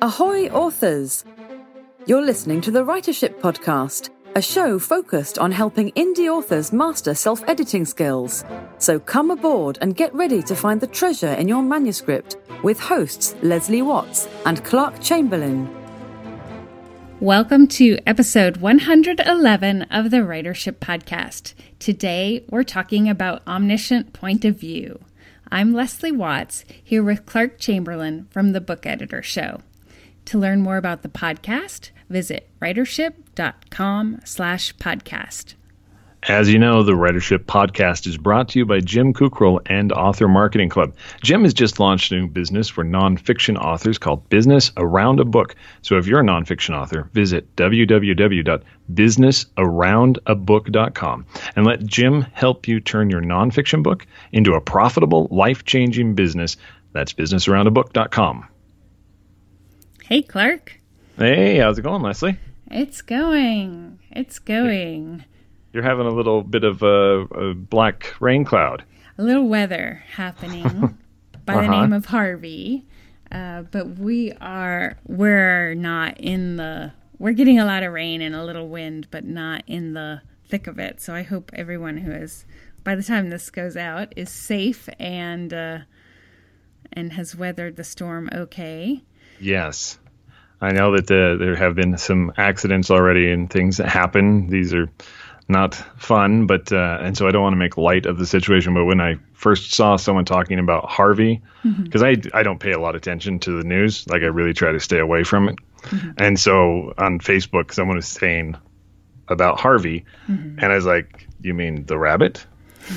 Ahoy, authors! You're listening to the Writership Podcast, a show focused on helping indie authors master self editing skills. So come aboard and get ready to find the treasure in your manuscript with hosts Leslie Watts and Clark Chamberlain. Welcome to episode 111 of the Writership Podcast. Today we're talking about omniscient point of view. I'm Leslie Watts, here with Clark Chamberlain from the Book Editor Show. To learn more about the podcast, visit writership.com slash podcast. As you know, the Writership Podcast is brought to you by Jim Kukral and Author Marketing Club. Jim has just launched a new business for nonfiction authors called Business Around a Book. So if you're a nonfiction author, visit www.businessaroundabook.com and let Jim help you turn your nonfiction book into a profitable, life changing business. That's businessaroundabook.com. Hey, Clark. Hey, how's it going, Leslie? It's going. It's going. You're having a little bit of a, a black rain cloud. A little weather happening by the Uh-huh. name of Harvey. Uh, but we are we're not in the we're getting a lot of rain and a little wind, but not in the thick of it. So I hope everyone who is by the time this goes out is safe and uh, and has weathered the storm okay. Yes. I know that uh, there have been some accidents already and things that happen. These are not fun, but uh, and so I don't want to make light of the situation. But when I first saw someone talking about Harvey, because I I don't pay a lot of attention to the news, like I really try to stay away from it. And so on Facebook, someone was saying about Harvey, and I was like, "You mean the rabbit?"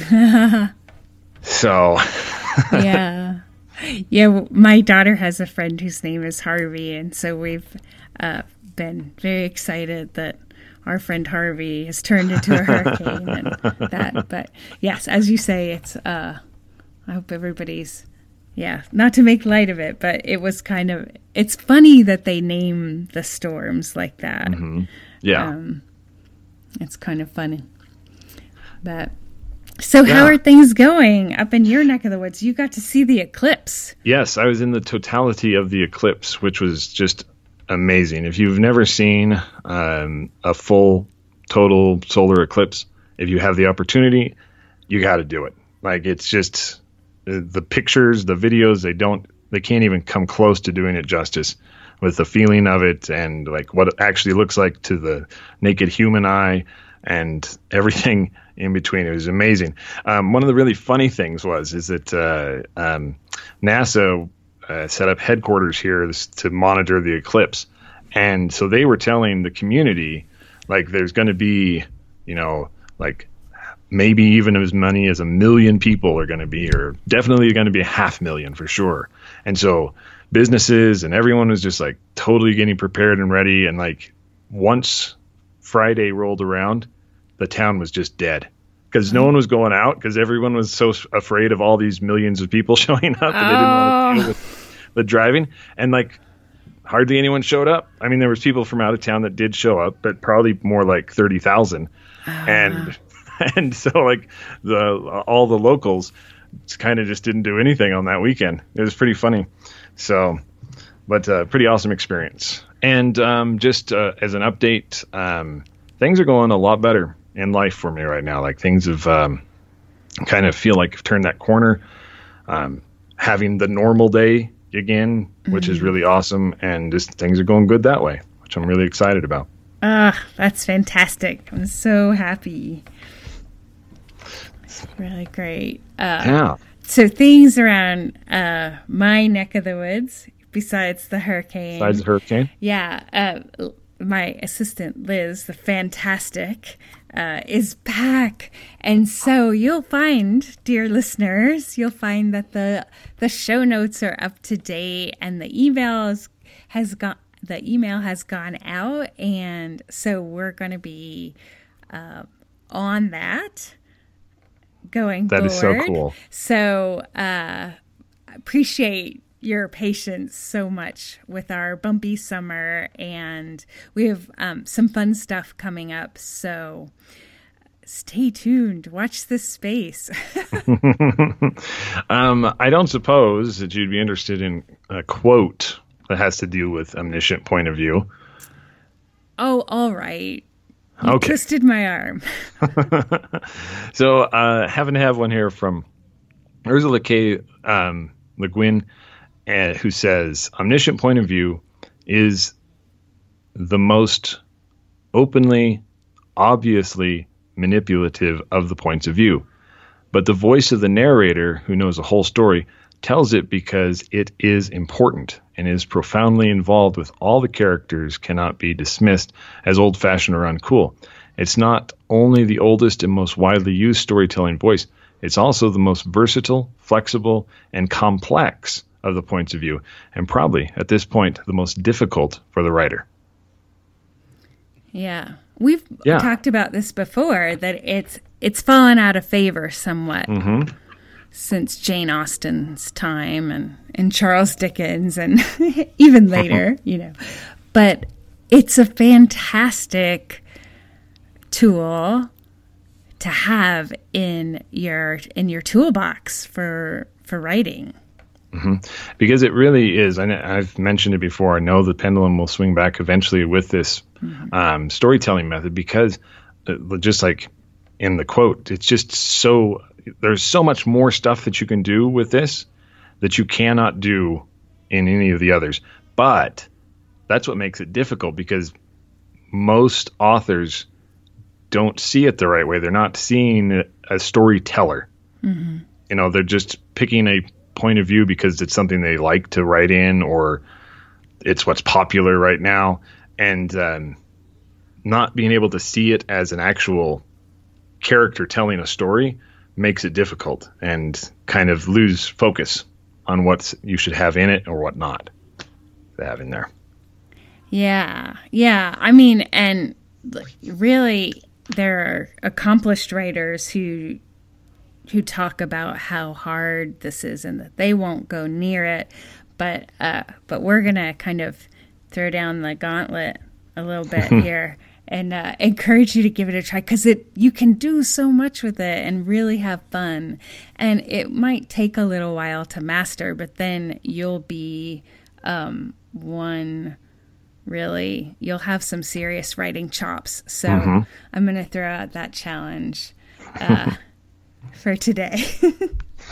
so yeah. Yeah, my daughter has a friend whose name is Harvey, and so we've uh, been very excited that our friend Harvey has turned into a hurricane and that. But yes, as you say, it's. Uh, I hope everybody's. Yeah, not to make light of it, but it was kind of. It's funny that they name the storms like that. yeah. Um, It's kind of funny. But so, how are things going up in your neck of the woods? You got to see the eclipse. Yes, I was in the totality of the eclipse, which was just amazing. If you've never seen um, a full, total solar eclipse, if you have the opportunity, you got to do it. Like it's just the, the pictures, the videos, they don't, they can't even come close to doing it justice with the feeling of it and like what it actually looks like to the naked human eye and everything in between. It was amazing. Um, one of the really funny things was is that uh, um, NASA uh, set up headquarters here to monitor the eclipse, and so they were telling the community like there's going to be, you know, like maybe even as many as a million people are going to be here. Definitely going to be a half million for sure. And so businesses and everyone was just like totally getting prepared and ready. And like once Friday rolled around, the town was just dead because no one was going out because everyone was so afraid of all these millions of people showing up that they didn't want to deal with the driving. And like hardly anyone showed up. I mean, there was people from out of town that did show up, but probably more like thirty thousand. And and so like the all the locals kind of just didn't do anything on that weekend. It was pretty funny. So, but uh, pretty awesome experience. And um, just uh, as an update, um, things are going a lot better in life for me right now. Like things have um, kind of feel like I've turned that corner. Um, having the normal day again, which is really awesome, and just things are going good that way, which I'm really excited about. Ah, that's fantastic. I'm so happy. It's really great. Uh, Yeah. so things around uh, my neck of the woods, besides the hurricane. Besides the hurricane. Yeah, uh, my assistant Liz, the fantastic, uh, is back, and so you'll find, dear listeners, you'll find that the the show notes are up to date, and the emails has gone. The email has gone out, and so we're going to be uh, on that going That forward. is so cool. So uh, appreciate your patience so much with our bumpy summer, and we have um, some fun stuff coming up. So stay tuned. Watch this space. Um, I don't suppose that you'd be interested in a quote that has to do with omniscient point of view. Oh, all right. You Okay. twisted my arm. So, uh, happen to have one here from Ursula K. Um, Le Guin, uh, who says omniscient point of view is the most openly, obviously manipulative of the points of view. But the voice of the narrator, who knows the whole story, tells it because it is important and is profoundly involved with all the characters, cannot be dismissed as old fashioned or uncool. It's not only the oldest and most widely used storytelling voice, it's also the most versatile, flexible, and complex of the points of view, and probably at this point the most difficult for the writer. Yeah. We've Yeah. talked about this before that it's it's fallen out of favor somewhat Mm-hmm. since Jane Austen's time and, and Charles Dickens and even later, you know. But it's a fantastic tool to have in your in your toolbox for for writing. Because it really is. Know, I've mentioned it before. I know the pendulum will swing back eventually with this um, storytelling method because, uh, just like in the quote, it's just so there's so much more stuff that you can do with this that you cannot do in any of the others. But that's what makes it difficult because most authors don't see it the right way. They're not seeing a storyteller you know they're just picking a point of view because it's something they like to write in or it's what's popular right now. And um, not being able to see it as an actual character telling a story makes it difficult and kind of lose focus on what you should have in it or what not to have in there. Yeah, yeah. I mean, and really, there are accomplished writers who who talk about how hard this is and that they won't go near it. But uh, but we're gonna kind of throw down the gauntlet a little bit here and uh, encourage you to give it a try because it you can do so much with it and really have fun. And it might take a little while to master, but then you'll be um, one really you'll have some serious writing chops so i'm going to throw out that challenge uh, for today.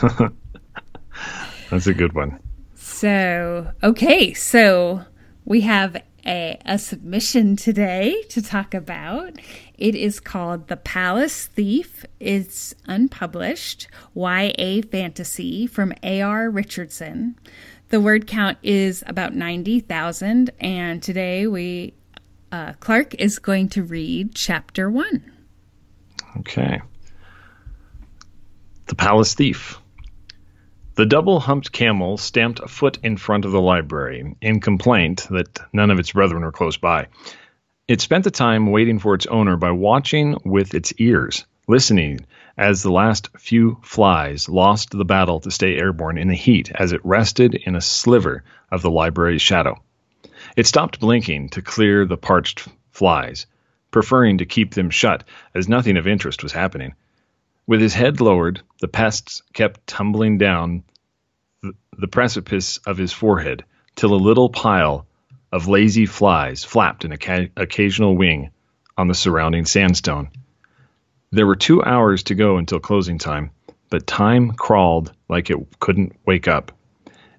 That's a good one. So okay so we have a, a submission today to talk about. It is called the palace thief. It's unpublished. Ya fantasy from ar richardson. The word count is about 90000 and today we uh, clark is going to read chapter one. Okay. The Palace Thief. The double humped camel stamped a foot in front of the library in complaint that none of its brethren were close by. It spent the time waiting for its owner by watching with its ears, listening as the last few flies lost the battle to stay airborne in the heat as it rested in a sliver of the library's shadow. It stopped blinking to clear the parched flies, preferring to keep them shut as nothing of interest was happening. With his head lowered, the pests kept tumbling down the precipice of his forehead till a little pile of lazy flies flapped an occasional wing on the surrounding sandstone. There were two hours to go until closing time, but time crawled like it couldn't wake up.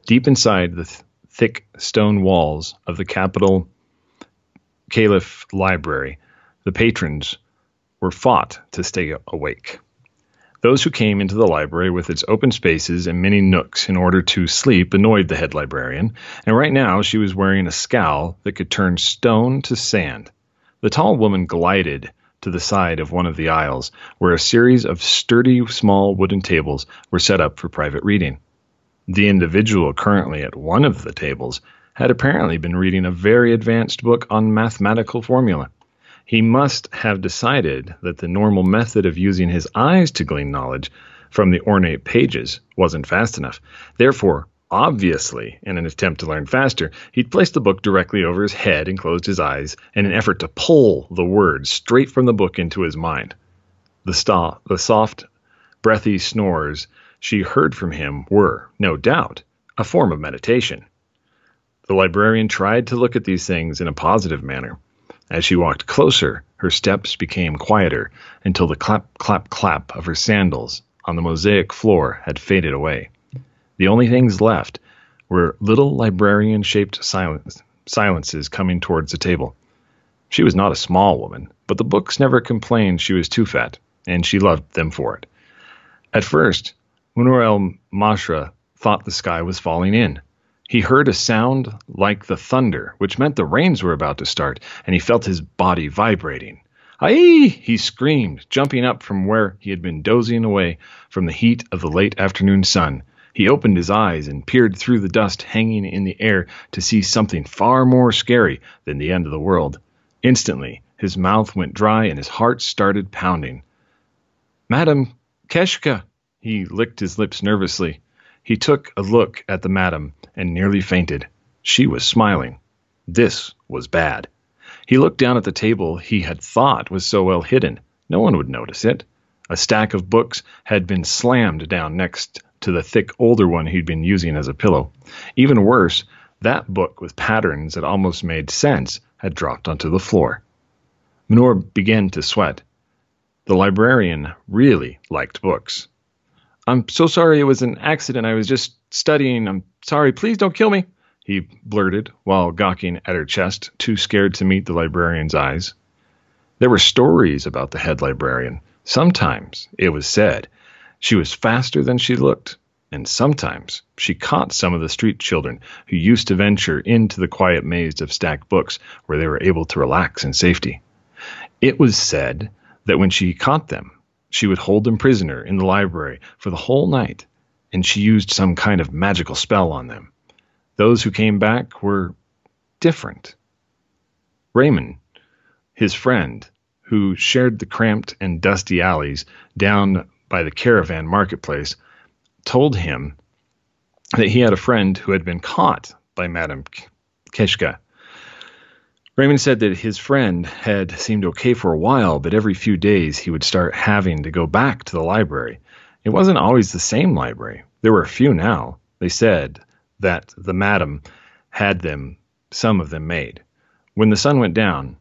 Deep inside the th- thick stone walls of the Capitol Caliph Library, the patrons were fought to stay awake. Those who came into the library with its open spaces and many nooks in order to sleep annoyed the head librarian, and right now she was wearing a scowl that could turn stone to sand. The tall woman glided to the side of one of the aisles, where a series of sturdy small wooden tables were set up for private reading. The individual currently at one of the tables had apparently been reading a very advanced book on mathematical formula. He must have decided that the normal method of using his eyes to glean knowledge from the ornate pages wasn't fast enough. Therefore, obviously, in an attempt to learn faster, he'd placed the book directly over his head and closed his eyes in an effort to pull the words straight from the book into his mind. The, the soft, breathy snores she heard from him were, no doubt, a form of meditation. The librarian tried to look at these things in a positive manner. As she walked closer, her steps became quieter until the clap, clap, clap of her sandals on the mosaic floor had faded away. The only things left were little librarian shaped silence, silences coming towards the table. She was not a small woman, but the books never complained she was too fat, and she loved them for it. At first, Munir el Mashra thought the sky was falling in. He heard a sound like the thunder, which meant the rains were about to start, and he felt his body vibrating. Aye! he screamed, jumping up from where he had been dozing away from the heat of the late afternoon sun. He opened his eyes and peered through the dust hanging in the air to see something far more scary than the end of the world. Instantly, his mouth went dry and his heart started pounding. Madam Keshka! He licked his lips nervously. He took a look at the madam and nearly fainted. She was smiling. This was bad. He looked down at the table he had thought was so well hidden. No one would notice it. A stack of books had been slammed down next to the thick older one he'd been using as a pillow. Even worse, that book with patterns that almost made sense had dropped onto the floor. Munir began to sweat. The librarian really liked books. I'm so sorry it was an accident. I was just studying. I'm sorry. Please don't kill me, he blurted while gawking at her chest, too scared to meet the librarian's eyes. There were stories about the head librarian. Sometimes, it was said, she was faster than she looked, and sometimes she caught some of the street children who used to venture into the quiet maze of stacked books where they were able to relax in safety. It was said that when she caught them, she would hold them prisoner in the library for the whole night, and she used some kind of magical spell on them. Those who came back were different. Raymond, his friend, who shared the cramped and dusty alleys down by the caravan marketplace, told him that he had a friend who had been caught by Madame Keshka Raymond said that his friend had seemed okay for a while, but every few days he would start having to go back to the library. It wasn't always the same library. There were a few now. They said that the madam had them, some of them made. When the sun went down,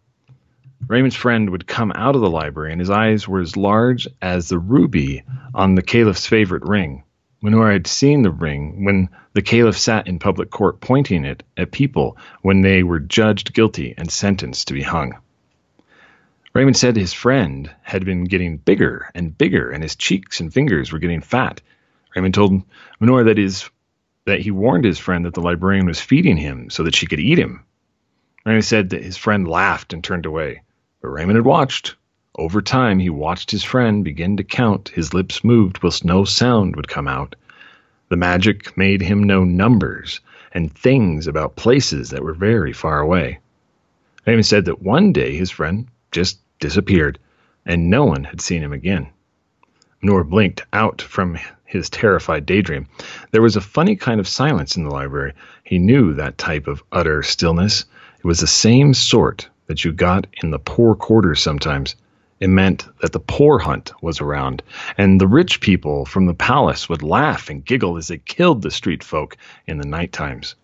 Raymond's friend would come out of the library, and his eyes were as large as the ruby on the caliph's favorite ring. Munir had seen the ring when the caliph sat in public court pointing it at people when they were judged guilty and sentenced to be hung. Raymond said his friend had been getting bigger and bigger, and his cheeks and fingers were getting fat. Raymond told Munir that his that he warned his friend that the librarian was feeding him so that she could eat him. Raymond said that his friend laughed and turned away, but Raymond had watched. Over time, he watched his friend begin to count. His lips moved whilst no sound would come out. The magic made him know numbers and things about places that were very far away. Raymond said that one day his friend just disappeared, and no one had seen him again. Nor blinked out from his terrified daydream. There was a funny kind of silence in the library. He knew that type of utter stillness. It was the same sort that you got in the poor quarters sometimes. It meant that the poor hunt was around, and the rich people from the palace would laugh and giggle as they killed the street folk in the night times.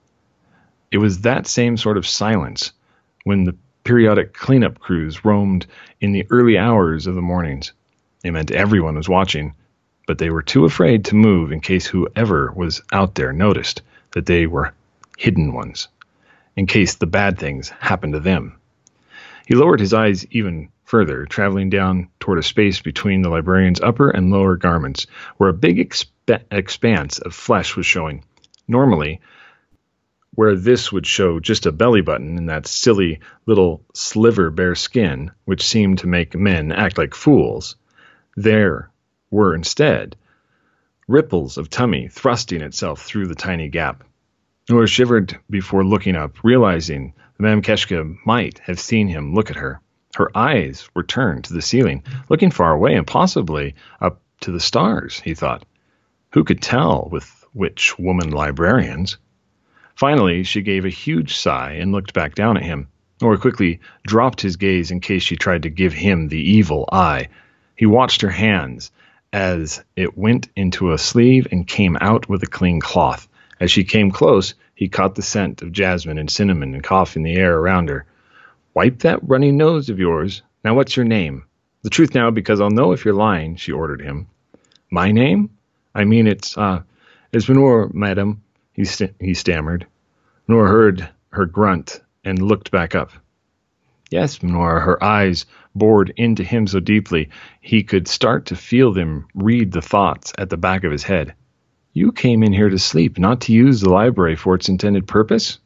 It was that same sort of silence when the periodic cleanup crews roamed in the early hours of the mornings. It meant everyone was watching, but they were too afraid to move in case whoever was out there noticed that they were hidden ones, in case the bad things happened to them. He lowered his eyes even further, traveling down toward a space between the librarian's upper and lower garments, where a big exp- expanse of flesh was showing. Normally, where this would show just a belly button and that silly little sliver bare skin, which seemed to make men act like fools, there were instead ripples of tummy thrusting itself through the tiny gap. Nora shivered before looking up, realizing that Madame Keshka might have seen him look at her. Her eyes were turned to the ceiling, looking far away and possibly up to the stars, he thought. Who could tell with which woman librarians? Finally, she gave a huge sigh and looked back down at him, or quickly dropped his gaze in case she tried to give him the evil eye. He watched her hands as it went into a sleeve and came out with a clean cloth. As she came close, He caught the scent of jasmine and cinnamon and coffee in the air around her. Wipe that runny nose of yours. Now, what's your name? The truth now, because I'll know if you're lying, she ordered him. My name? I mean, it's, uh, it's Munir, madam, he, st- he stammered. Nor heard her grunt and looked back up. Yes, Nora, her eyes bored into him so deeply he could start to feel them read the thoughts at the back of his head. You came in here to sleep, not to use the library for its intended purpose?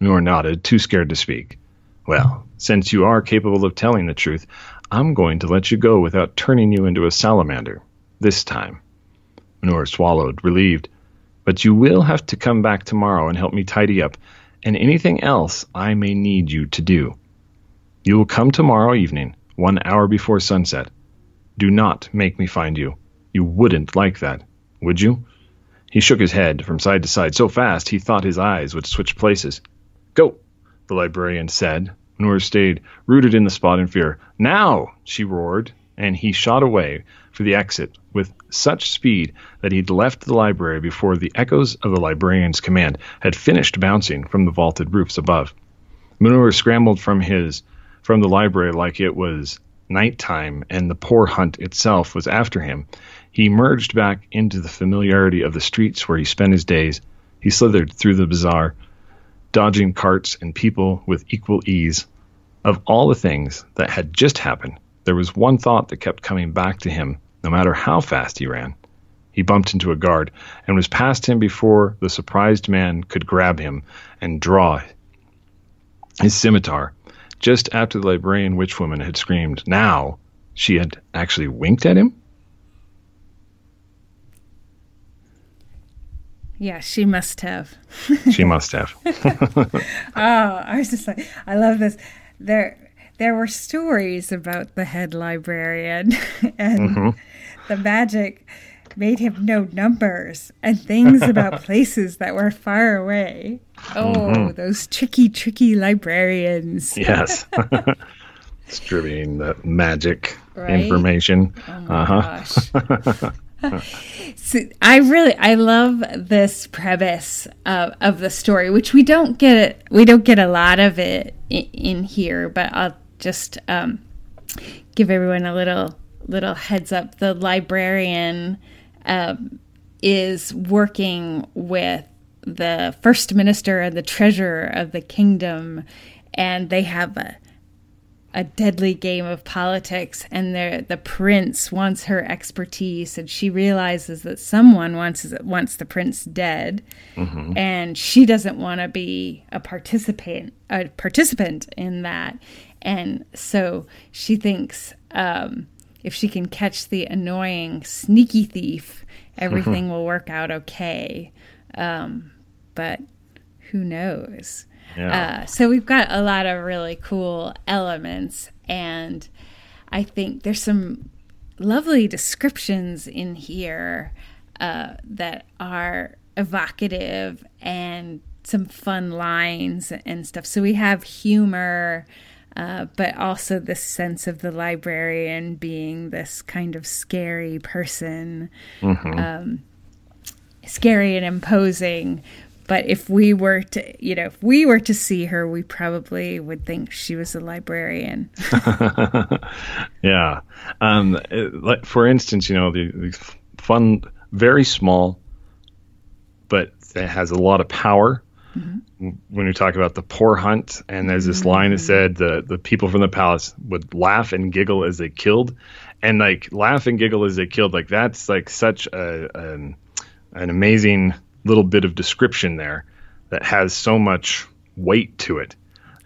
Nora nodded, too scared to speak. Well, since you are capable of telling the truth, I'm going to let you go without turning you into a salamander. This time. Nora swallowed, relieved. But you will have to come back tomorrow and help me tidy up, and anything else I may need you to do. You will come tomorrow evening, one hour before sunset. Do not make me find you. You wouldn't like that, would you? He shook his head from side to side so fast he thought his eyes would switch places. Go, the librarian said. Nora stayed rooted in the spot in fear. Now, she roared, and he shot away for the exit with such speed that he'd left the library before the echoes of the librarian's command had finished bouncing from the vaulted roofs above. Munir scrambled from his from the library like it was nighttime and the poor hunt itself was after him. He emerged back into the familiarity of the streets where he spent his days. He slithered through the bazaar, dodging carts and people with equal ease. Of all the things that had just happened, there was one thought that kept coming back to him, no matter how fast he ran. He bumped into a guard and was past him before the surprised man could grab him and draw his scimitar just after the librarian witchwoman had screamed, now, she had actually winked at him? Yeah, she must have. she must have. oh, I was just like, I love this. There, there were stories about the head librarian and mm-hmm. the magic made him know numbers and things about places that were far away. Oh, mm-hmm. those tricky, tricky librarians. Yes. Distributing the magic right? information. Oh uh-huh. so I really I love this premise of, of the story, which we don't get. We don't get a lot of it in, in here, but I'll just um, give everyone a little little heads up. The librarian um, is working with the first minister and the treasurer of the kingdom, and they have a a deadly game of politics and the the prince wants her expertise and she realizes that someone wants wants the prince dead mm-hmm. and she doesn't want to be a participant a participant in that and so she thinks um, if she can catch the annoying sneaky thief everything will work out okay um, but who knows? Yeah. Uh, so we've got a lot of really cool elements, and I think there's some lovely descriptions in here uh, that are evocative and some fun lines and stuff. So we have humor, uh, but also this sense of the librarian being this kind of scary person, mm-hmm. um, scary and imposing, but if we were to you know if we were to see her we probably would think she was a librarian yeah um, it, for instance you know the, the, fun very small but it has a lot of power mm-hmm. when we talk about the poor hunt and there's this mm-hmm. line that said the, the people from the palace would laugh and giggle as they killed and like laugh and giggle as they killed like that's like such a, an, an amazing little bit of description there that has so much weight to it.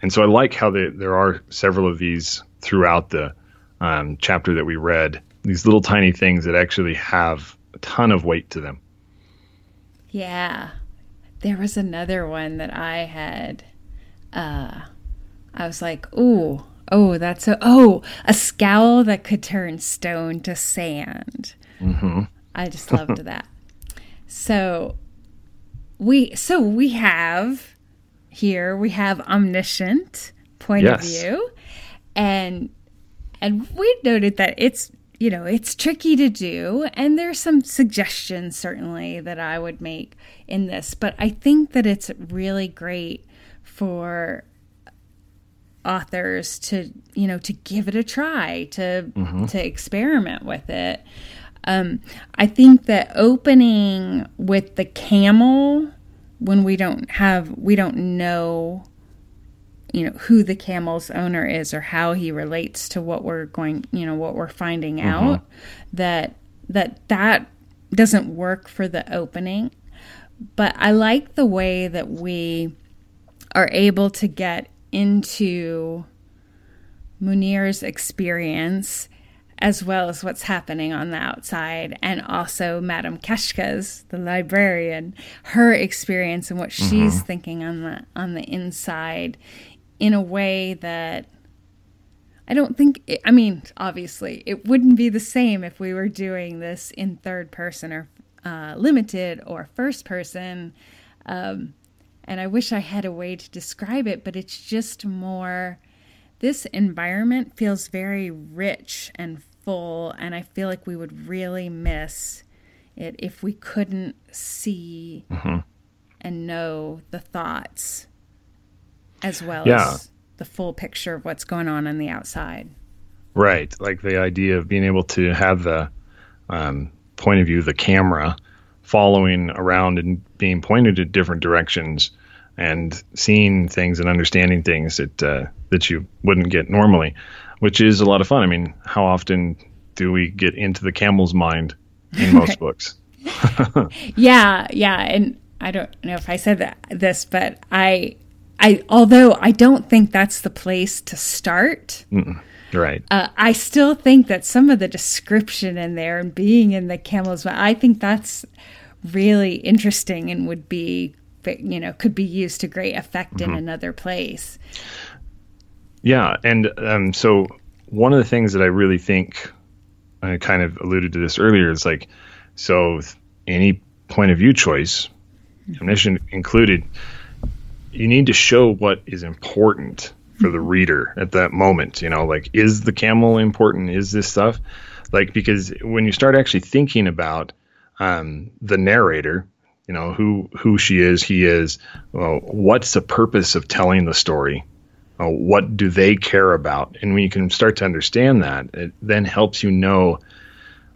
And so I like how they, there are several of these throughout the um, chapter that we read, these little tiny things that actually have a ton of weight to them. Yeah. There was another one that I had. Uh, I was like, ooh, oh, that's a, oh, a scowl that could turn stone to sand. Mm-hmm. I just loved that. So we so we have here we have omniscient point yes. of view and and we noted that it's you know, it's tricky to do. And there's some suggestions, certainly, that I would make in this. But I think that it's really great for authors to, you know, to give it a try, to, mm-hmm. to experiment with it. Um, I think that opening with the camel when we don't have, we don't know you know who the camel's owner is or how he relates to what we're going you know what we're finding mm-hmm. out that that that doesn't work for the opening but i like the way that we are able to get into munir's experience as well as what's happening on the outside and also madame Keshka's the librarian her experience and what mm-hmm. she's thinking on the on the inside in a way that I don't think, it, I mean, obviously, it wouldn't be the same if we were doing this in third person or uh, limited or first person. Um, and I wish I had a way to describe it, but it's just more. This environment feels very rich and full, and I feel like we would really miss it if we couldn't see mm-hmm. and know the thoughts as well yeah. as the full picture of what's going on on the outside. Right, like the idea of being able to have the um, point of view, the camera following around and being pointed in different directions, and seeing things and understanding things that uh, that you wouldn't get normally, which is a lot of fun. I mean, how often do we get into the camel's mind in most books? yeah, yeah, and I don't know if I said that this, but I I although I don't think that's the place to start. Mm-mm. Right. Uh, I still think that some of the description in there and being in the camels, mind, I think that's really interesting and would be, you know, could be used to great effect mm-hmm. in another place. Yeah, and um, so one of the things that I really think I kind of alluded to this earlier is like, so any point of view choice, mm-hmm. omniscient included you need to show what is important for the reader at that moment. You know, like is the camel important? Is this stuff like because when you start actually thinking about um, the narrator, you know who who she is, he is. Well, what's the purpose of telling the story? Uh, what do they care about? And when you can start to understand that, it then helps you know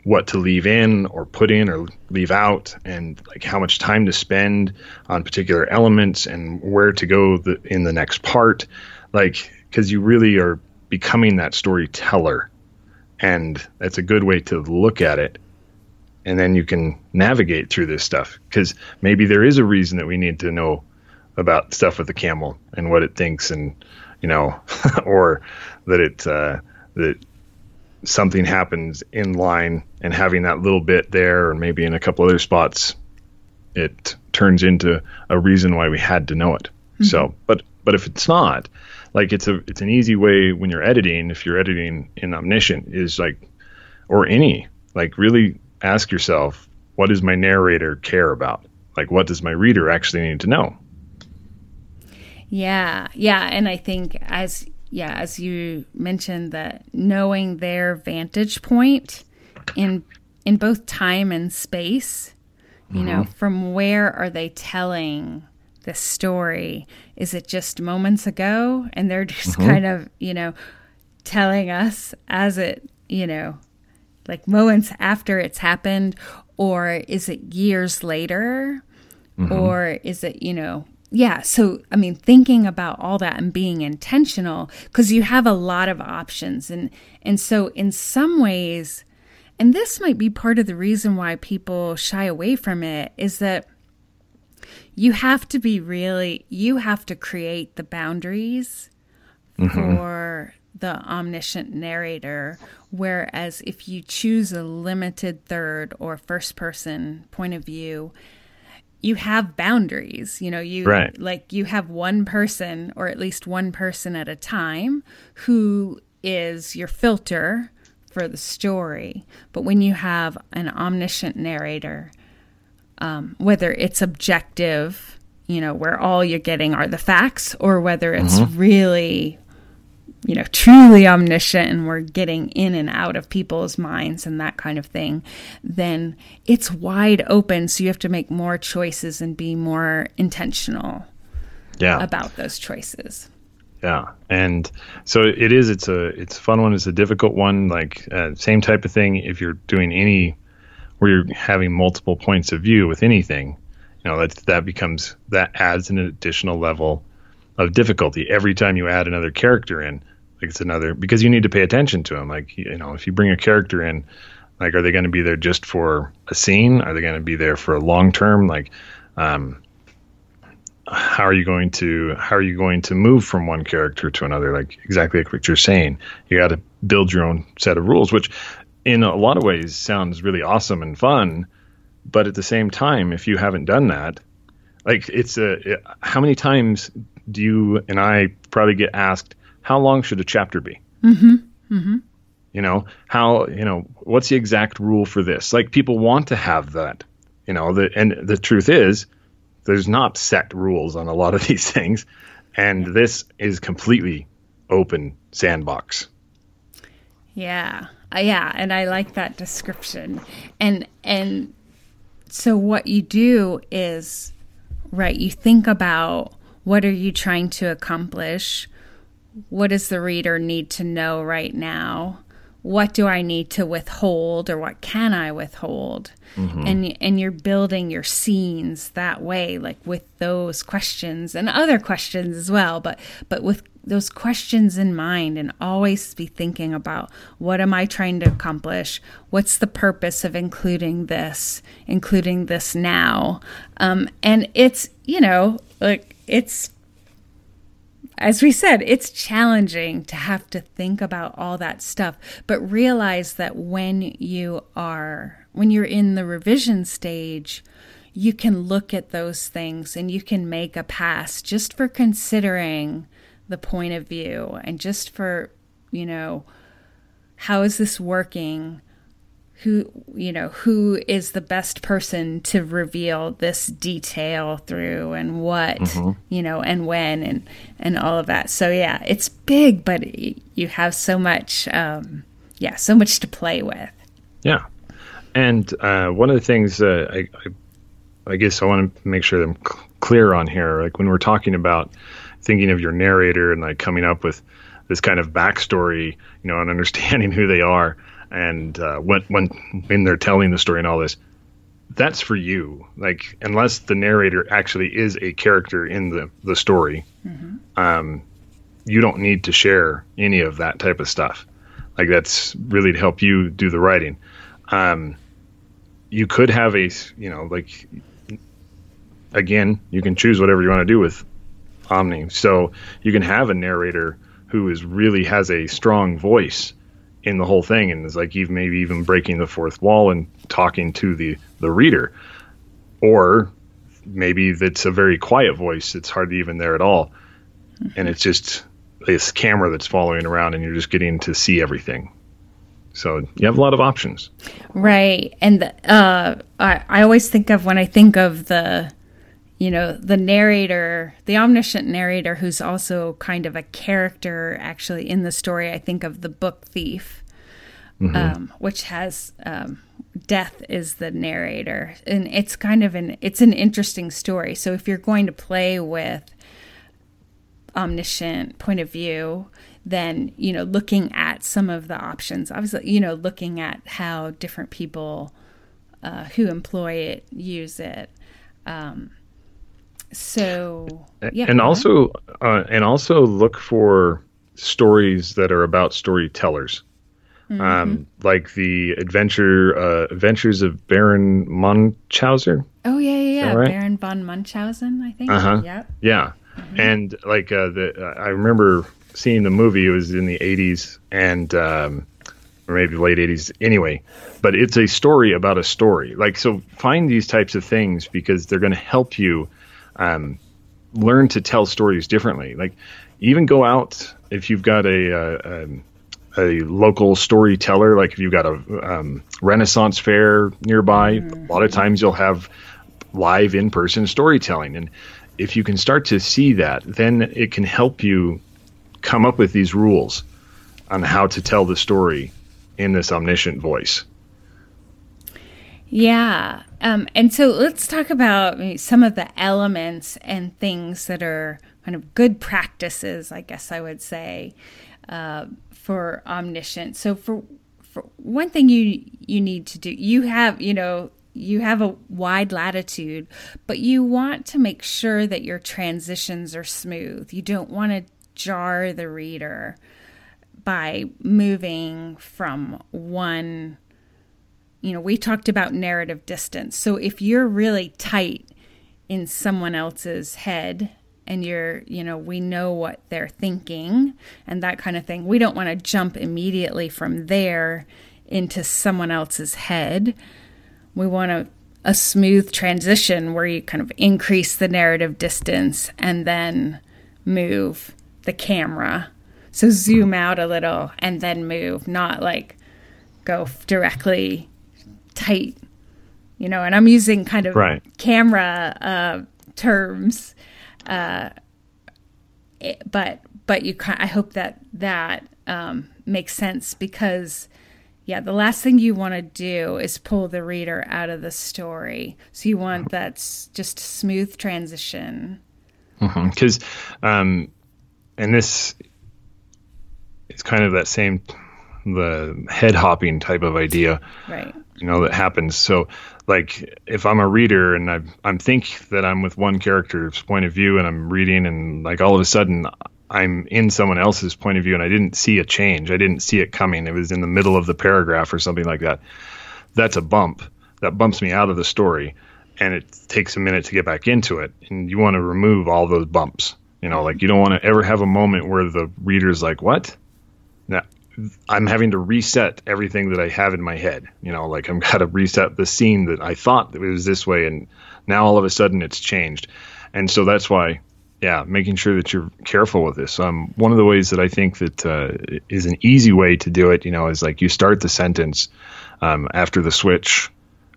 what to leave in or put in or leave out and like how much time to spend on particular elements and where to go the, in the next part like because you really are becoming that storyteller and that's a good way to look at it and then you can navigate through this stuff because maybe there is a reason that we need to know about stuff with the camel and what it thinks and you know or that it uh, that something happens in line and having that little bit there or maybe in a couple other spots it turns into a reason why we had to know it mm-hmm. so but but if it's not like it's a it's an easy way when you're editing if you're editing in omniscient is like or any like really ask yourself what does my narrator care about like what does my reader actually need to know yeah yeah and i think as yeah, as you mentioned, that knowing their vantage point in in both time and space, you mm-hmm. know, from where are they telling the story? Is it just moments ago and they're just mm-hmm. kind of, you know, telling us as it, you know, like moments after it's happened, or is it years later? Mm-hmm. Or is it, you know, yeah, so I mean, thinking about all that and being intentional because you have a lot of options, and and so in some ways, and this might be part of the reason why people shy away from it is that you have to be really you have to create the boundaries mm-hmm. for the omniscient narrator whereas if you choose a limited third or first person point of view you have boundaries you know you right. like you have one person or at least one person at a time who is your filter for the story but when you have an omniscient narrator um, whether it's objective you know where all you're getting are the facts or whether it's mm-hmm. really you know, truly omniscient and we're getting in and out of people's minds and that kind of thing, then it's wide open. So you have to make more choices and be more intentional yeah. about those choices. Yeah, and so it is. It's a it's a fun one. It's a difficult one. Like uh, same type of thing. If you're doing any where you're having multiple points of view with anything, you know that that becomes that adds an additional level of difficulty every time you add another character in. Like it's another because you need to pay attention to them. Like you know, if you bring a character in, like are they going to be there just for a scene? Are they going to be there for a long term? Like, um, how are you going to how are you going to move from one character to another? Like exactly like what you're saying, you got to build your own set of rules, which in a lot of ways sounds really awesome and fun. But at the same time, if you haven't done that, like it's a how many times do you and I probably get asked how long should a chapter be? Mm-hmm. Mm-hmm. You know, how, you know, what's the exact rule for this? Like people want to have that, you know, the, and the truth is there's not set rules on a lot of these things. And this is completely open sandbox. Yeah. Uh, yeah. And I like that description. And, and so what you do is, right, you think about what are you trying to accomplish? what does the reader need to know right now? What do I need to withhold or what can I withhold? Mm-hmm. And and you're building your scenes that way like with those questions and other questions as well, but but with those questions in mind and always be thinking about what am I trying to accomplish? What's the purpose of including this, including this now? Um, and it's, you know, like it's as we said, it's challenging to have to think about all that stuff, but realize that when you are, when you're in the revision stage, you can look at those things and you can make a pass just for considering the point of view and just for, you know, how is this working? Who you know who is the best person to reveal this detail through and what mm-hmm. you know and when and and all of that. So yeah it's big but you have so much um yeah so much to play with. Yeah. And uh, one of the things uh, I, I, I guess I want to make sure I'm cl- clear on here like when we're talking about thinking of your narrator and like coming up with this kind of backstory you know and understanding who they are and uh, when when when they're telling the story and all this, that's for you. Like unless the narrator actually is a character in the the story, mm-hmm. um, you don't need to share any of that type of stuff. Like that's really to help you do the writing. Um, you could have a you know like again you can choose whatever you want to do with Omni. So you can have a narrator who is really has a strong voice in the whole thing and it's like even maybe even breaking the fourth wall and talking to the the reader. Or maybe it's a very quiet voice it's hardly even there at all. Mm-hmm. and it's just this camera that's following around and you're just getting to see everything. So you have a lot of options. Right. And uh, I, I always think of when i think of the you know, the narrator, the omniscient narrator, who's also kind of a character actually in the story. I think of the book Thief, mm-hmm. um, which has um, Death is the narrator, and it's kind of an it's an interesting story. So if you're going to play with omniscient point of view, then you know, looking at some of the options, obviously, you know, looking at how different people uh, who employ it use it. Um, so yeah, and also uh, and also look for stories that are about storytellers. Mm-hmm. Um, like the adventure uh, adventures of Baron Munchausen. Oh yeah, yeah, yeah. Right? Baron von Munchausen, I think. Uh huh. Yep. Yeah, mm-hmm. and like uh, the uh, I remember seeing the movie. It was in the '80s and um, or maybe late '80s. Anyway, but it's a story about a story. Like so, find these types of things because they're going to help you um, learn to tell stories differently. Like even go out if you've got a, a, a local storyteller, like if you've got a um, Renaissance fair nearby, mm-hmm. a lot of times you'll have live in person storytelling. And if you can start to see that, then it can help you come up with these rules on how to tell the story in this omniscient voice. Yeah. Um, and so let's talk about some of the elements and things that are kind of good practices, I guess I would say, uh, for omniscient. So for for one thing you you need to do, you have you know you have a wide latitude, but you want to make sure that your transitions are smooth. You don't want to jar the reader by moving from one you know, we talked about narrative distance. So if you're really tight in someone else's head and you're, you know, we know what they're thinking and that kind of thing, we don't want to jump immediately from there into someone else's head. We want a, a smooth transition where you kind of increase the narrative distance and then move the camera. So zoom out a little and then move, not like go directly tight, you know, and I'm using kind of right. camera uh, terms, uh, it, but but you I hope that that um, makes sense because yeah, the last thing you want to do is pull the reader out of the story. So you want that just smooth transition. Because, mm-hmm. um, and this is kind of that same the head hopping type of idea. Right you know that happens. So like if i'm a reader and i i'm think that i'm with one character's point of view and i'm reading and like all of a sudden i'm in someone else's point of view and i didn't see a change i didn't see it coming it was in the middle of the paragraph or something like that that's a bump. That bumps me out of the story and it takes a minute to get back into it. And you want to remove all those bumps you know like you don't want to ever have a moment where the reader's like what? Now I'm having to reset everything that I have in my head. You know, like I'm got to reset the scene that I thought it was this way, and now all of a sudden it's changed. And so that's why, yeah, making sure that you're careful with this. Um, one of the ways that I think that uh, is an easy way to do it, you know, is like you start the sentence um, after the switch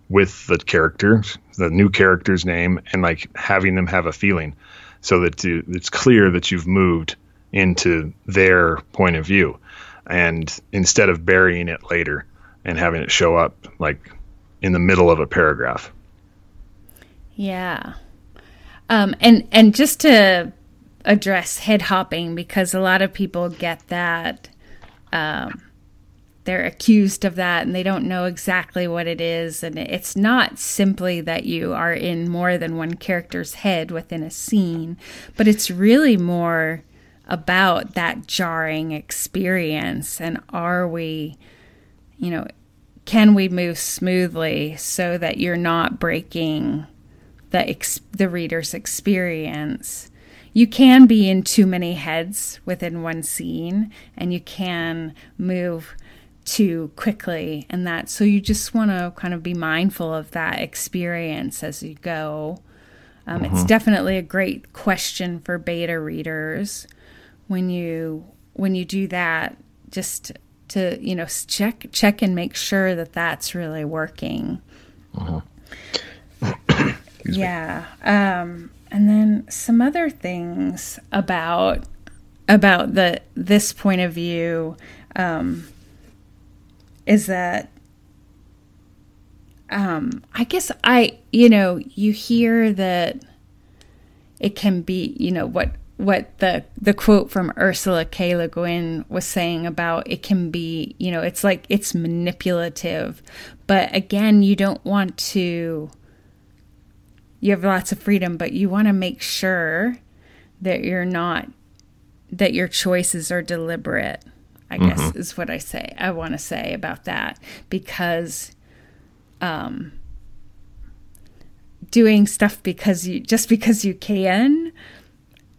with the character, the new character's name, and like having them have a feeling, so that it's clear that you've moved into their point of view and instead of burying it later and having it show up like in the middle of a paragraph. Yeah. Um, and and just to address head hopping because a lot of people get that um, they're accused of that and they don't know exactly what it is and it's not simply that you are in more than one character's head within a scene but it's really more about that jarring experience and are we you know can we move smoothly so that you're not breaking the ex- the reader's experience? You can be in too many heads within one scene and you can move too quickly and that. So you just want to kind of be mindful of that experience as you go. Um, mm-hmm. it's definitely a great question for beta readers when you when you do that just to you know check check and make sure that that's really working uh-huh. yeah um, and then some other things about about the this point of view um, is that um, I guess I you know you hear that it can be you know what what the the quote from Ursula K. Le Guin was saying about it can be, you know, it's like it's manipulative, but again, you don't want to. You have lots of freedom, but you want to make sure that you're not that your choices are deliberate. I mm-hmm. guess is what I say. I want to say about that because, um, doing stuff because you just because you can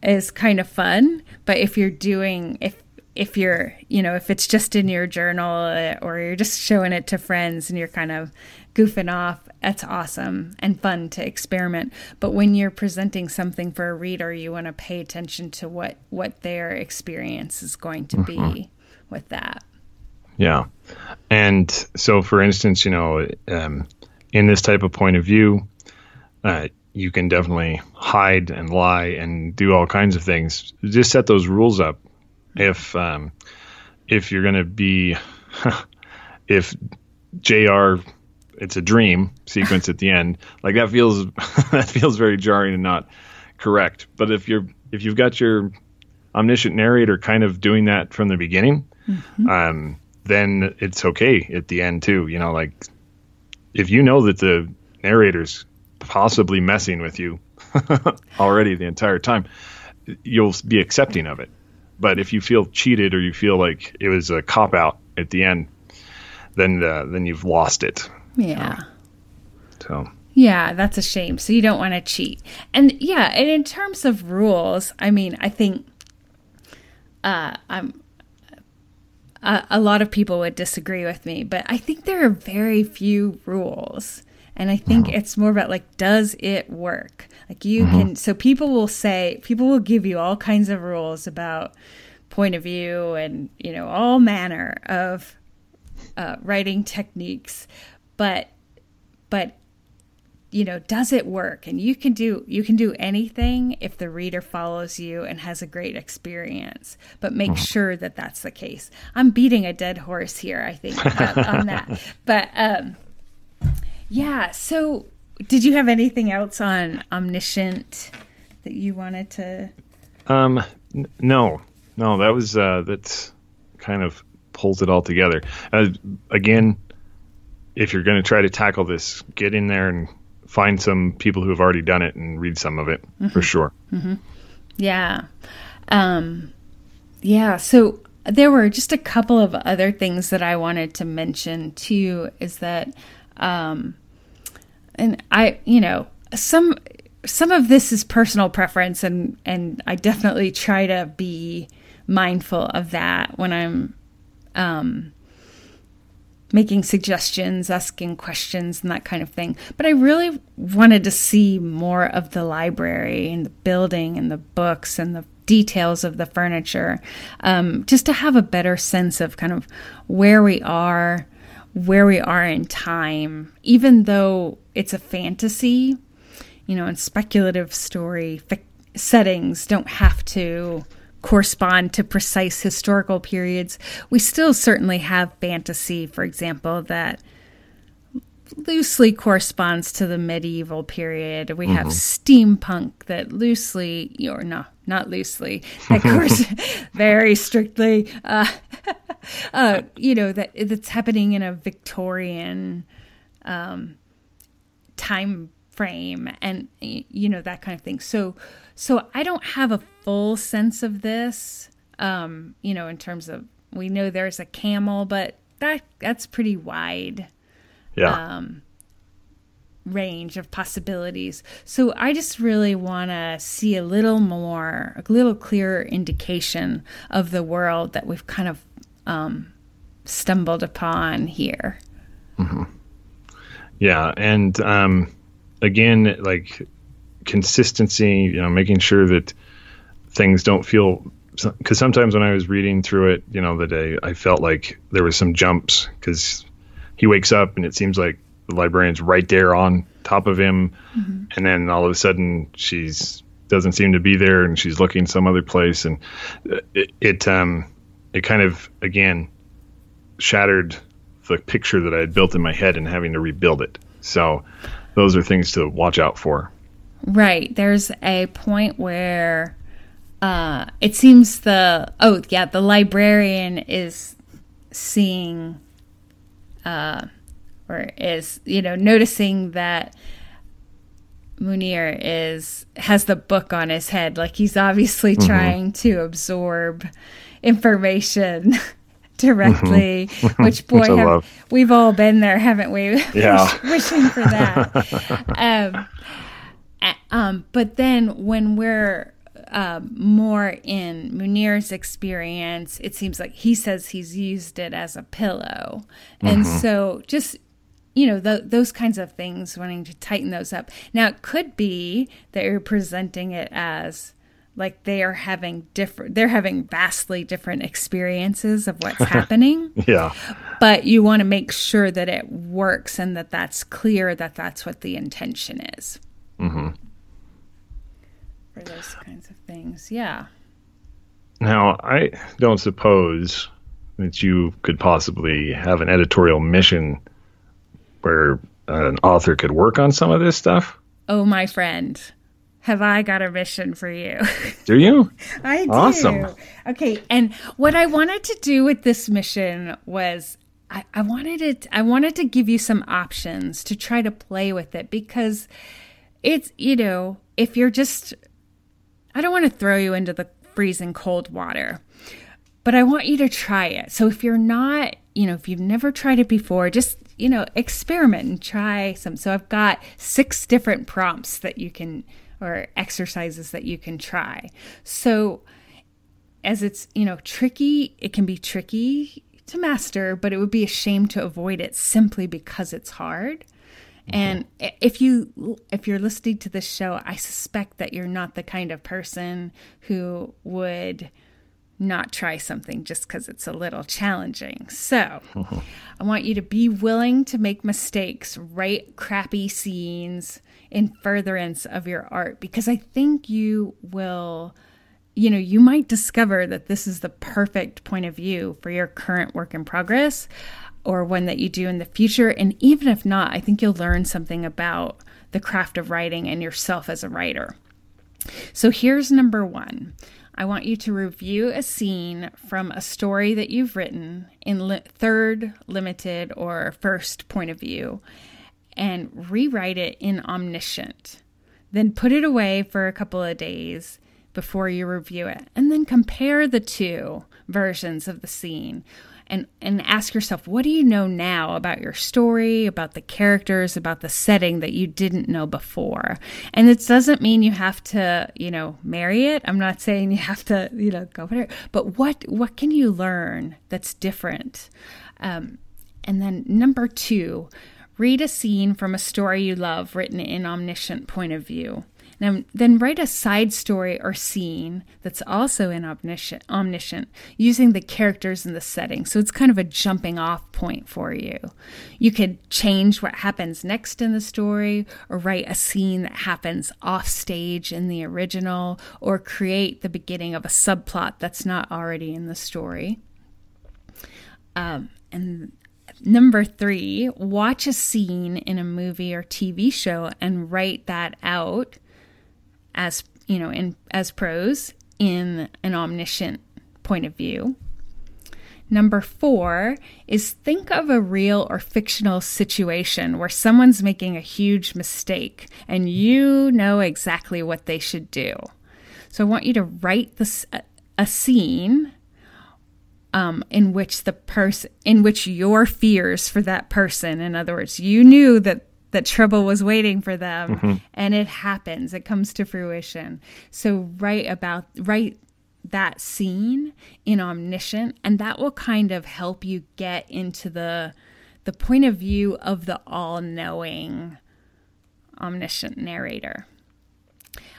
is kind of fun. But if you're doing, if if you're, you know, if it's just in your journal uh, or you're just showing it to friends and you're kind of goofing off, that's awesome and fun to experiment. But when you're presenting something for a reader, you want to pay attention to what what their experience is going to be mm-hmm. with that. Yeah, and so for instance, you know, um, in this type of point of view, uh, you can definitely hide and lie and do all kinds of things. Just set those rules up if um, if you're going to be if Jr. It's a dream sequence at the end. Like that feels that feels very jarring and not correct. But if you're if you've got your omniscient narrator kind of doing that from the beginning, mm-hmm. um, then it's okay at the end too. You know, like if you know that the narrator's possibly messing with you already the entire time, you'll be accepting of it. But if you feel cheated or you feel like it was a cop out at the end, then uh, then you've lost it. Yeah. So. Yeah, that's a shame. So you don't want to cheat. And yeah, and in terms of rules, I mean, I think uh, I'm a, a lot of people would disagree with me, but I think there are very few rules. And I think it's more about like, does it work? Like you mm-hmm. can, so people will say, people will give you all kinds of rules about point of view and, you know, all manner of uh, writing techniques. But, but you know does it work and you can do you can do anything if the reader follows you and has a great experience but make mm-hmm. sure that that's the case i'm beating a dead horse here i think on that but um yeah so did you have anything else on omniscient that you wanted to um n- no no that was uh that's kind of pulls it all together uh, again if you're going to try to tackle this get in there and find some people who have already done it and read some of it mm-hmm. for sure. Mm-hmm. Yeah. Um, yeah. So there were just a couple of other things that I wanted to mention too is that, um, and I, you know, some, some of this is personal preference and, and I definitely try to be mindful of that when I'm, um, making suggestions, asking questions, and that kind of thing. But I really wanted to see more of the library and the building and the books and the details of the furniture, um, just to have a better sense of kind of where we are, where we are in time, even though it's a fantasy, you know, and speculative story settings don't have to correspond to precise historical periods. We still certainly have fantasy, for example, that loosely corresponds to the medieval period. We have mm-hmm. steampunk that loosely, or no, not loosely, that course very strictly, uh, uh, you know, that that's happening in a Victorian um, time frame, and you know that kind of thing. So, so I don't have a full sense of this. Um, you know, in terms of we know there's a camel, but that that's pretty wide. Yeah. Um, range of possibilities. So I just really want to see a little more, a little clearer indication of the world that we've kind of um, stumbled upon here. Mm-hmm. Yeah, and um, again, like consistency, you know, making sure that things don't feel because sometimes when I was reading through it, you know, the day I felt like there was some jumps because he wakes up and it seems like the librarian's right there on top of him, mm-hmm. and then all of a sudden she's doesn't seem to be there and she's looking some other place, and it, it um it kind of again shattered the picture that I had built in my head and having to rebuild it. So those are things to watch out for. Right. There's a point where uh, it seems the oh yeah the librarian is seeing uh, or is you know noticing that Munir is has the book on his head. Like he's obviously mm-hmm. trying to absorb information directly mm-hmm. which boy which have, we've all been there haven't we? Yeah. Wishing for that. Um, um, but then when we're uh, more in Munir's experience, it seems like he says he's used it as a pillow. And mm-hmm. so just you know the, those kinds of things wanting to tighten those up. Now it could be that you're presenting it as like they are having different they're having vastly different experiences of what's happening. Yeah. But you want to make sure that it works and that that's clear that that's what the intention is. Mm-hmm for those kinds of things. Yeah. Now, I don't suppose that you could possibly have an editorial mission where uh, an author could work on some of this stuff. Oh, my friend, have I got a mission for you? Do you? I do. Awesome. Okay, and what I wanted to do with this mission was I, I wanted it I wanted to give you some options to try to play with it because it's you know, if you're just I don't want to throw you into the freezing cold water. But I want you to try it. So if you're not, you know, if you've never tried it before, just, you know, experiment and try some. So I've got six different prompts that you can or exercises that you can try. So as it's, you know, tricky, it can be tricky to master, but it would be a shame to avoid it simply because it's hard. And if you if you're listening to this show, I suspect that you're not the kind of person who would not try something just because it's a little challenging. So, I want you to be willing to make mistakes, write crappy scenes in furtherance of your art because I think you will you know, you might discover that this is the perfect point of view for your current work in progress or one that you do in the future. And even if not, I think you'll learn something about the craft of writing and yourself as a writer. So here's number one. I want you to review a scene from a story that you've written in li- third, limited, or first point of view and rewrite it in omniscient. Then put it away for a couple of days before you review it. And then compare the two versions of the scene and and ask yourself what do you know now about your story about the characters about the setting that you didn't know before? And it doesn't mean you have to you know marry it. I'm not saying you have to you know go for it. But what what can you learn that's different? Um, and then number two read a scene from a story you love written in omniscient point of view now, then write a side story or scene that's also in omniscient, omniscient, using the characters and the setting. So it's kind of a jumping off point for you. You could change what happens next in the story, or write a scene that happens off stage in the original, or create the beginning of a subplot that's not already in the story. Um, and Number three, watch a scene in a movie or TV show and write that out as you know in as prose in an omniscient point of view. Number four is think of a real or fictional situation where someone's making a huge mistake and you know exactly what they should do. So I want you to write this a scene um, in which the person, in which your fears for that person, in other words, you knew that that trouble was waiting for them mm-hmm. and it happens. It comes to fruition. So write about write that scene in omniscient and that will kind of help you get into the the point of view of the all-knowing omniscient narrator.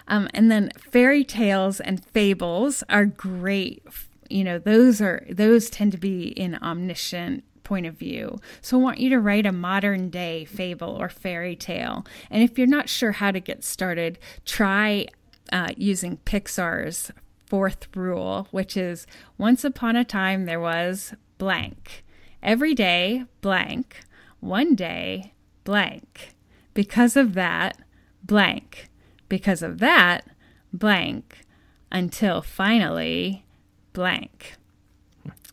Um, and then fairy tales and fables are great you know those are those tend to be in omniscient point of view. So I want you to write a modern day fable or fairy tale. And if you're not sure how to get started, try uh, using Pixar's fourth rule, which is once upon a time there was blank. Every day, blank. One day, blank. Because of that, blank. Because of that, blank. Until finally, blank.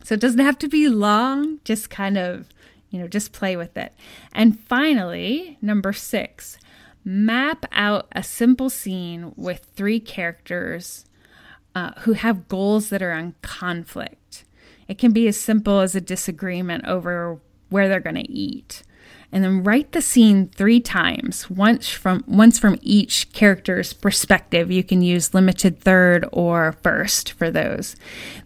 So it doesn't have to be long, just kind of, you know, just play with it. And finally, number six, map out a simple scene with three characters uh, who have goals that are in conflict. It can be as simple as a disagreement over where they're going to eat and then write the scene three times, once from once from each character's perspective. You can use limited third or first for those.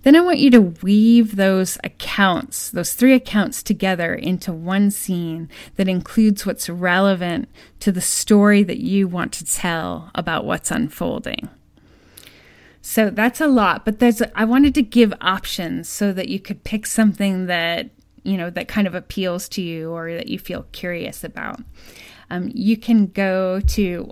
Then I want you to weave those accounts, those three accounts together into one scene that includes what's relevant to the story that you want to tell about what's unfolding. So that's a lot, but there's I wanted to give options so that you could pick something that you know that kind of appeals to you or that you feel curious about um, you can go to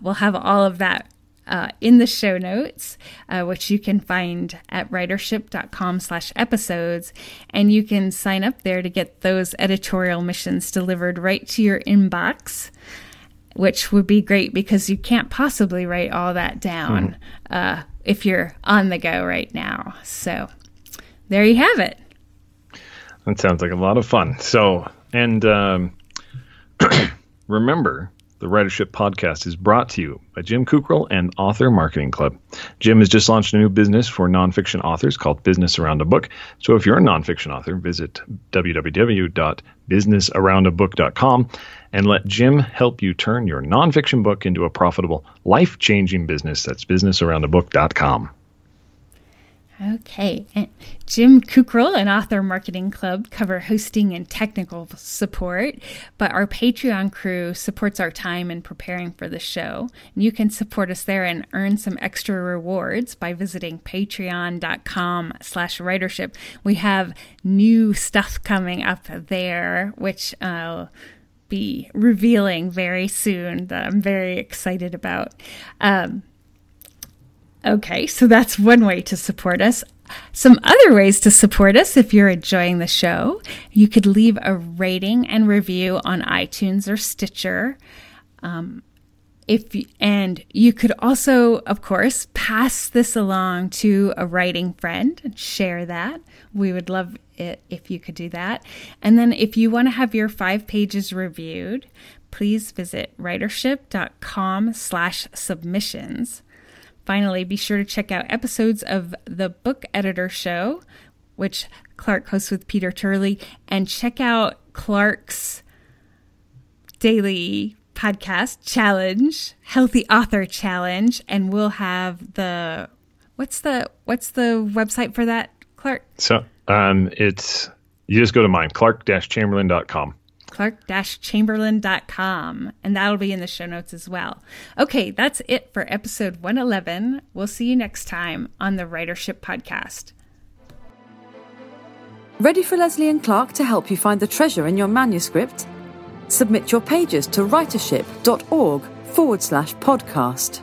we'll have all of that uh, in the show notes, uh, which you can find at writership.com slash episodes. And you can sign up there to get those editorial missions delivered right to your inbox, which would be great because you can't possibly write all that down mm. if you're on the go right now. So there you have it. That sounds like a lot of fun. So, and um, remember, the Writership Podcast is brought to you by Jim Kukral and Author Marketing Club. Jim has just launched a new business for nonfiction authors called Business Around a Book. So if you're a nonfiction author, visit www.businessaroundabook.com and let Jim help you turn your nonfiction book into a profitable, life changing business. That's businessaroundabook.com. Okay. And Jim Kukral and Author Marketing Club cover hosting and technical support, but our Patreon crew supports our time in preparing for the show. And you can support us there and earn some extra rewards by visiting patreon.com slash writership. We have new stuff coming up there, which I'll be revealing very soon that I'm very excited about. Um, Okay, so that's one way to support us. Some other ways to support us if you're enjoying the show, you could leave a rating and review on iTunes or Stitcher. Um, if and you could also, of course, pass this along to a writing friend and share that. We would love it if you could do that. And then if you want to have your five pages reviewed, please visit writership.com slash submissions. Finally, be sure to check out episodes of The Book Editor Show, which Clark hosts with Peter Turley, and check out Clark's daily podcast challenge, Healthy Author Challenge, and we'll have the what's the what's the website for that, Clark? So um it's you just go to mine, clark-chamberlain.com clark-chamberlain.com, and that'll be in the show notes as well. Okay, that's it for episode 111. We'll see you next time on the Writership Podcast. Ready for Leslie and Clark to help you find the treasure in your manuscript? Submit your pages to writership.org forward slash podcast.